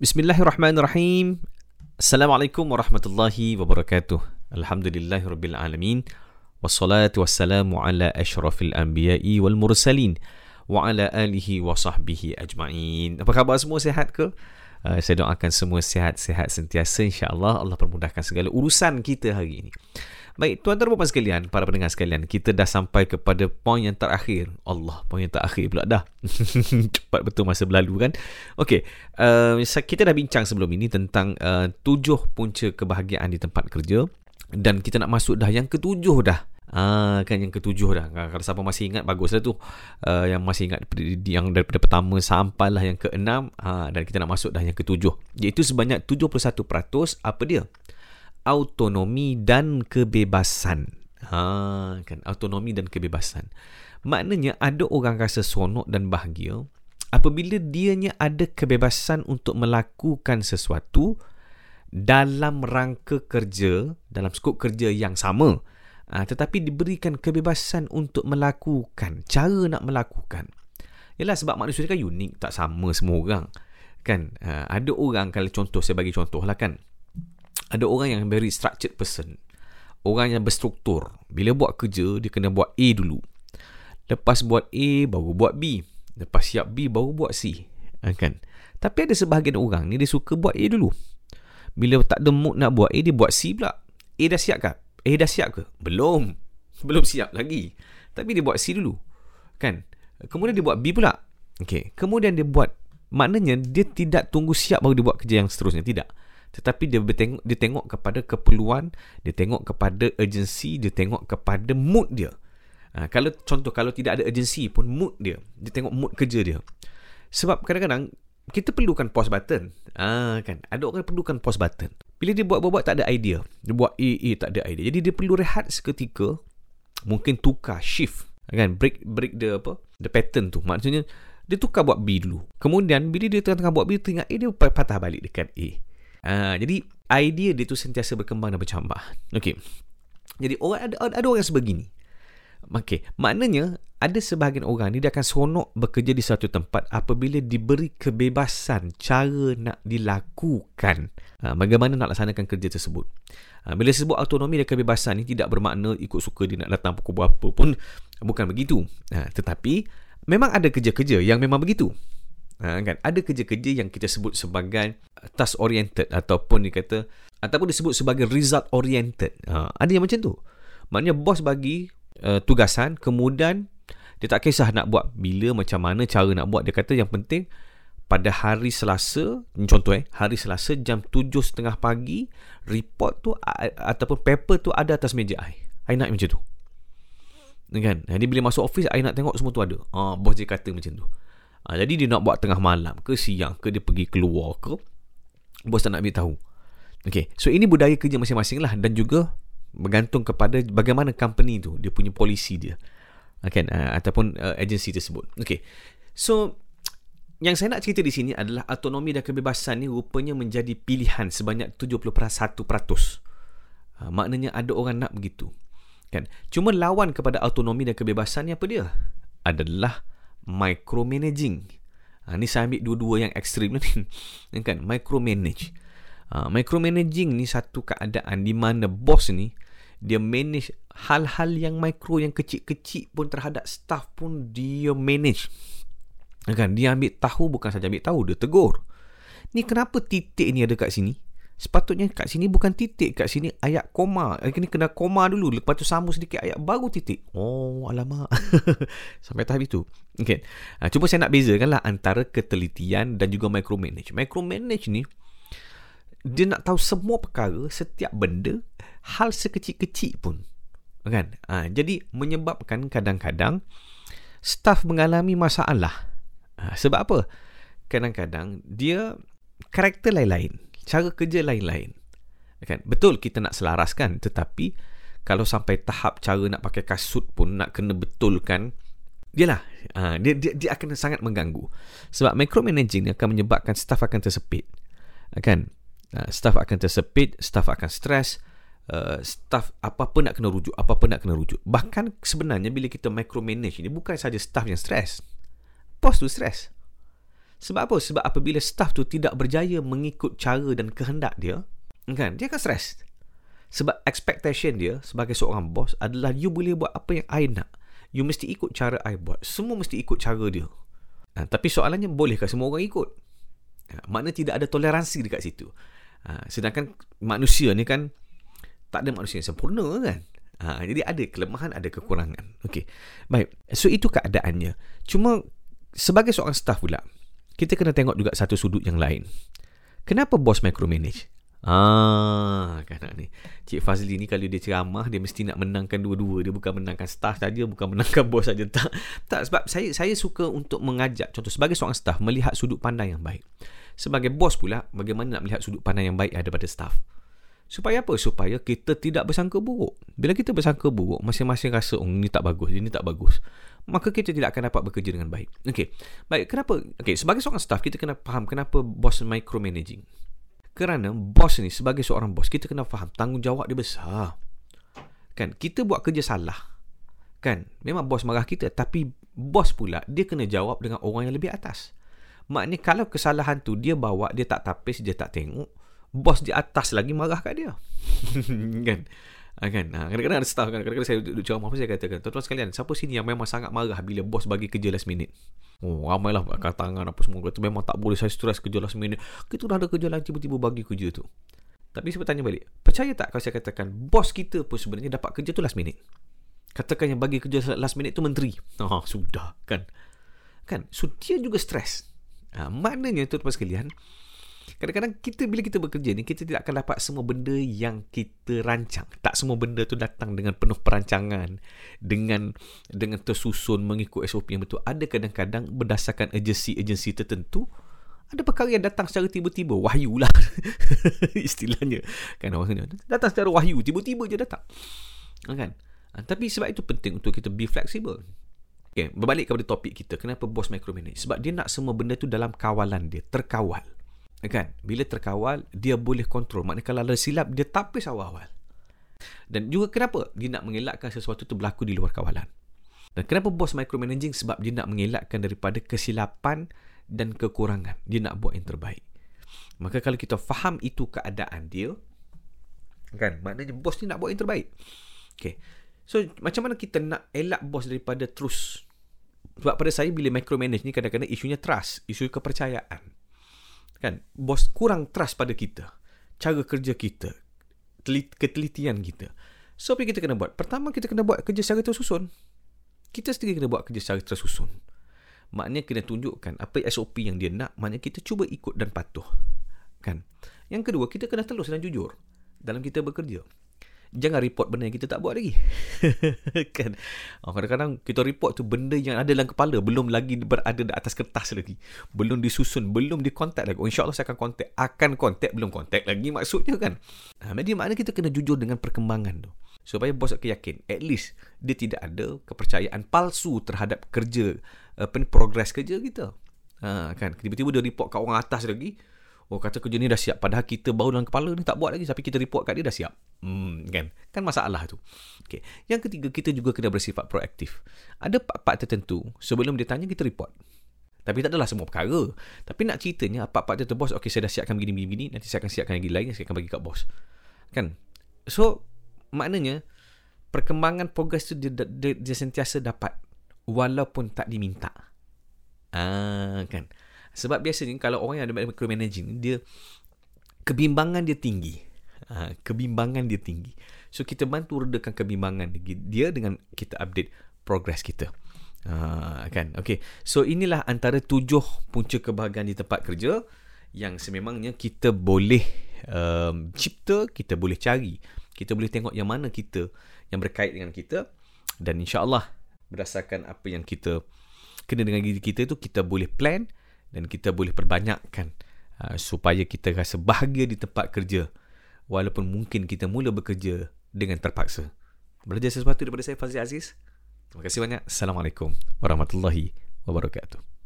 Bismillahirrahmanirrahim. Assalamualaikum warahmatullahi wabarakatuh. Alhamdulillahirabbil alamin. Wassalatu wassalamu ala asyrafil anbiya'i wal mursalin wa ala alihi wa sahbihi ajma'in. Apa khabar semua sihat ke? Uh, saya doakan semua sihat-sihat sentiasa insya-Allah Allah permudahkan segala urusan kita hari ini. Baik, tuan-tuan dan puan sekalian, para pendengar sekalian, kita dah sampai kepada poin yang terakhir. Allah, poin yang terakhir pula dah. Cepat betul masa berlalu kan? Okey, uh, kita dah bincang sebelum ini tentang uh, tujuh punca kebahagiaan di tempat kerja dan kita nak masuk dah yang ketujuh dah. Ah kan yang ketujuh dah. Kalau siapa masih ingat baguslah tu. Uh, yang masih ingat yang daripada pertama sampailah yang keenam ha, dan kita nak masuk dah yang ketujuh. Iaitu sebanyak 71% apa dia? Autonomi dan kebebasan. Ha, kan autonomi dan kebebasan. Maknanya ada orang rasa seronok dan bahagia apabila dianya ada kebebasan untuk melakukan sesuatu dalam rangka kerja, dalam skop kerja yang sama. Ha, tetapi diberikan kebebasan untuk melakukan, cara nak melakukan. Yalah sebab manusia kan unik, tak sama semua orang. Kan? Ha, ada orang kalau contoh saya bagi contoh lah kan ada orang yang very structured person. Orang yang berstruktur. Bila buat kerja, dia kena buat A dulu. Lepas buat A, baru buat B. Lepas siap B, baru buat C. Ha, kan? Tapi ada sebahagian orang ni, dia suka buat A dulu. Bila tak ada mood nak buat A, dia buat C pula. A dah siap ke? A dah siap ke? Belum. Belum siap lagi. Tapi dia buat C dulu. Kan? Kemudian dia buat B pula. Okay. Kemudian dia buat, maknanya dia tidak tunggu siap baru dia buat kerja yang seterusnya. Tidak tetapi dia bertengok dia tengok kepada keperluan dia tengok kepada urgency dia tengok kepada mood dia. Ha, kalau contoh kalau tidak ada urgency pun mood dia dia tengok mood kerja dia. Sebab kadang-kadang kita perlukan pause button. Ha, kan? Ada orang perlukan pause button. Bila dia buat-buat tak ada idea. Dia buat A, A tak ada idea. Jadi dia perlu rehat seketika mungkin tukar shift. Kan? Break break the apa? The pattern tu. Maksudnya dia tukar buat B dulu. Kemudian bila dia tengah-tengah buat B tengah A dia patah balik dekat A Uh, jadi idea dia tu sentiasa berkembang dan bercambah. Okey. Jadi orang ada ada orang sebegini. Okey, maknanya ada sebahagian orang ni dia akan seronok bekerja di satu tempat apabila diberi kebebasan cara nak dilakukan. Uh, bagaimana nak laksanakan kerja tersebut. Uh, bila sebut autonomi dan kebebasan ni tidak bermakna ikut suka dia nak datang pukul berapa pun bukan begitu. Tetapi memang ada kerja-kerja yang memang begitu. Ha, kan? Ada kerja-kerja yang kita sebut sebagai task oriented ataupun dikata ataupun disebut sebagai result oriented. Ha, ada yang macam tu. Maknanya bos bagi uh, tugasan kemudian dia tak kisah nak buat bila macam mana cara nak buat dia kata yang penting pada hari Selasa contoh eh hari Selasa jam 7.30 pagi report tu ataupun paper tu ada atas meja ai. Ai nak macam tu. Kan? Jadi bila masuk office ai nak tengok semua tu ada. Ah bos dia kata macam tu. Ha, jadi dia nak buat tengah malam ke siang ke dia pergi keluar ke bos tak nak ambil tahu. Okay. So ini budaya kerja masing-masing lah dan juga bergantung kepada bagaimana company tu dia punya polisi dia. Okay, uh, ataupun uh, agensi tersebut. Okay. So yang saya nak cerita di sini adalah autonomi dan kebebasan ni rupanya menjadi pilihan sebanyak 71%. Uh, maknanya ada orang nak begitu. Kan? Cuma lawan kepada autonomi dan kebebasan ni apa dia? Adalah micromanaging. Ha, ni saya ambil dua-dua yang ekstrim ni. kan? Micromanage. Ha, micromanaging ni satu keadaan di mana bos ni dia manage hal-hal yang micro yang kecil-kecil pun terhadap staff pun dia manage. Kan? Dia ambil tahu bukan saja ambil tahu, dia tegur. Ni kenapa titik ni ada kat sini? Sepatutnya kat sini bukan titik, kat sini ayat koma. Ini kena koma dulu, lepas tu sambung sedikit ayat baru titik. Oh, alamak. Sampai tahap itu. Okay. Ha, cuba saya nak bezakan lah antara ketelitian dan juga micromanage. Micromanage ni, dia nak tahu semua perkara, setiap benda, hal sekecil-kecil pun. Kan? Ha, jadi, menyebabkan kadang-kadang staff mengalami masalah. Ha, sebab apa? Kadang-kadang dia karakter lain-lain cara kerja lain-lain. Kan? Betul kita nak selaraskan tetapi kalau sampai tahap cara nak pakai kasut pun nak kena betulkan Yalah, uh, dia, dia, dia akan sangat mengganggu. Sebab micromanaging akan menyebabkan staff akan tersepit. Kan? Uh, staff akan tersepit, staff akan stres, uh, staff apa-apa nak kena rujuk, apa-apa nak kena rujuk. Bahkan sebenarnya bila kita micromanage ni bukan saja staff yang stres. Bos tu stres. Sebab apa? Sebab apabila staff tu tidak berjaya mengikut cara dan kehendak dia, kan? Dia akan stres. Sebab expectation dia sebagai seorang bos adalah you boleh buat apa yang I nak. You mesti ikut cara I buat. Semua mesti ikut cara dia. Ha, tapi soalannya bolehkah semua orang ikut? Ha, makna tidak ada toleransi dekat situ. Ha, sedangkan manusia ni kan tak ada manusia yang sempurna kan? Ha, jadi ada kelemahan, ada kekurangan. Okey. Baik. So itu keadaannya. Cuma sebagai seorang staff pula, kita kena tengok juga satu sudut yang lain. Kenapa bos micromanage? Ah, kan ni. Cik Fazli ni kalau dia ceramah dia mesti nak menangkan dua-dua. Dia bukan menangkan staff saja, bukan menangkan bos saja tak. Tak sebab saya saya suka untuk mengajak contoh sebagai seorang staff melihat sudut pandang yang baik. Sebagai bos pula bagaimana nak melihat sudut pandang yang baik daripada staff. Supaya apa? Supaya kita tidak bersangka buruk. Bila kita bersangka buruk, masing-masing rasa oh ini tak bagus, ini tak bagus maka kita tidak akan dapat bekerja dengan baik. Okey. Baik, kenapa? Okey, sebagai seorang staff kita kena faham kenapa bos micromanaging. Kerana bos ni sebagai seorang bos kita kena faham tanggungjawab dia besar. Kan, kita buat kerja salah. Kan, memang bos marah kita tapi bos pula dia kena jawab dengan orang yang lebih atas. Maknanya kalau kesalahan tu dia bawa dia tak tapis dia tak tengok, bos di atas lagi marah kat dia. kan? Ha, kan? Ha, kadang-kadang ada staff kan. Kadang-kadang saya duduk ceramah apa saya katakan. Tuan-tuan sekalian, siapa sini yang memang sangat marah bila bos bagi kerja last minute? Oh, ramailah kat tangan apa semua. Kata memang tak boleh saya stres kerja last minute. Kita dah ada kerja lain tiba-tiba bagi kerja tu. Tapi saya bertanya balik. Percaya tak kalau saya katakan bos kita pun sebenarnya dapat kerja tu last minute? Katakan yang bagi kerja last minute tu menteri. Oh, sudah kan. Kan? So, dia juga stres. Ha, maknanya tuan-tuan sekalian, Kadang-kadang kita bila kita bekerja ni kita tidak akan dapat semua benda yang kita rancang. Tak semua benda tu datang dengan penuh perancangan, dengan dengan tersusun mengikut SOP yang betul. Ada kadang-kadang berdasarkan agensi-agensi tertentu ada perkara yang datang secara tiba-tiba. Wahyu lah istilahnya. Kan orang datang secara wahyu tiba-tiba je datang. Kan? Ha, tapi sebab itu penting untuk kita be flexible. Okay, berbalik kepada topik kita kenapa bos micromanage? Sebab dia nak semua benda tu dalam kawalan dia terkawal kan? Bila terkawal dia boleh kontrol. Maknanya kalau ada silap dia tapis awal-awal. Dan juga kenapa dia nak mengelakkan sesuatu itu berlaku di luar kawalan? Dan kenapa bos micromanaging? Sebab dia nak mengelakkan daripada kesilapan dan kekurangan. Dia nak buat yang terbaik. Maka kalau kita faham itu keadaan dia kan? Maknanya bos ni nak buat yang terbaik. Okay. so macam mana kita nak elak bos daripada terus? Sebab pada saya bila micromanage ni kadang-kadang isunya trust isu kepercayaan kan? Bos kurang trust pada kita. Cara kerja kita. Ketelitian kita. So apa kita kena buat? Pertama kita kena buat kerja secara tersusun. Kita sendiri kena buat kerja secara tersusun. Maknanya kena tunjukkan apa SOP yang dia nak. Maknanya kita cuba ikut dan patuh. Kan? Yang kedua kita kena telus dan jujur dalam kita bekerja jangan report benda yang kita tak buat lagi. kan? Oh, kadang-kadang kita report tu benda yang ada dalam kepala belum lagi berada di atas kertas lagi. Belum disusun, belum dikontak lagi. Oh, insyaAllah saya akan kontak. Akan kontak, belum kontak lagi maksudnya kan. Ha, jadi maknanya kita kena jujur dengan perkembangan tu. Supaya bos akan yakin. At least dia tidak ada kepercayaan palsu terhadap kerja, apa ni, progress kerja kita. Ha, kan? Tiba-tiba dia report kat orang atas lagi. Oh kata kerja ni dah siap Padahal kita baru dalam kepala ni tak buat lagi. Tapi kita report kat dia dah siap. Hmm, Kan? Kan masalah tu. Okay. Yang ketiga kita juga kena bersifat proaktif. Ada part-part tertentu Sebelum dia tanya kita report. Tapi tak adalah semua perkara. Tapi nak ceritanya Part-part tertentu bos Okay saya dah siapkan begini-begini Nanti saya akan siapkan lagi lain Saya akan bagi kat bos. Kan? So Maknanya Perkembangan progres tu dia, dia, dia sentiasa dapat Walaupun tak diminta. Ah, kan sebab biasanya kalau orang yang ada micromanaging dia kebimbangan dia tinggi. Ha, kebimbangan dia tinggi. So kita bantu redakan kebimbangan dia dengan kita update progress kita. Ha, kan? Okay. So inilah antara tujuh punca kebahagiaan di tempat kerja yang sememangnya kita boleh um, cipta, kita boleh cari. Kita boleh tengok yang mana kita yang berkait dengan kita dan insyaAllah berdasarkan apa yang kita kena dengan diri kita itu kita boleh plan dan kita boleh perbanyakkan uh, supaya kita rasa bahagia di tempat kerja walaupun mungkin kita mula bekerja dengan terpaksa. Belajar sesuatu daripada saya Fazli Aziz. Terima kasih banyak. Assalamualaikum warahmatullahi wabarakatuh.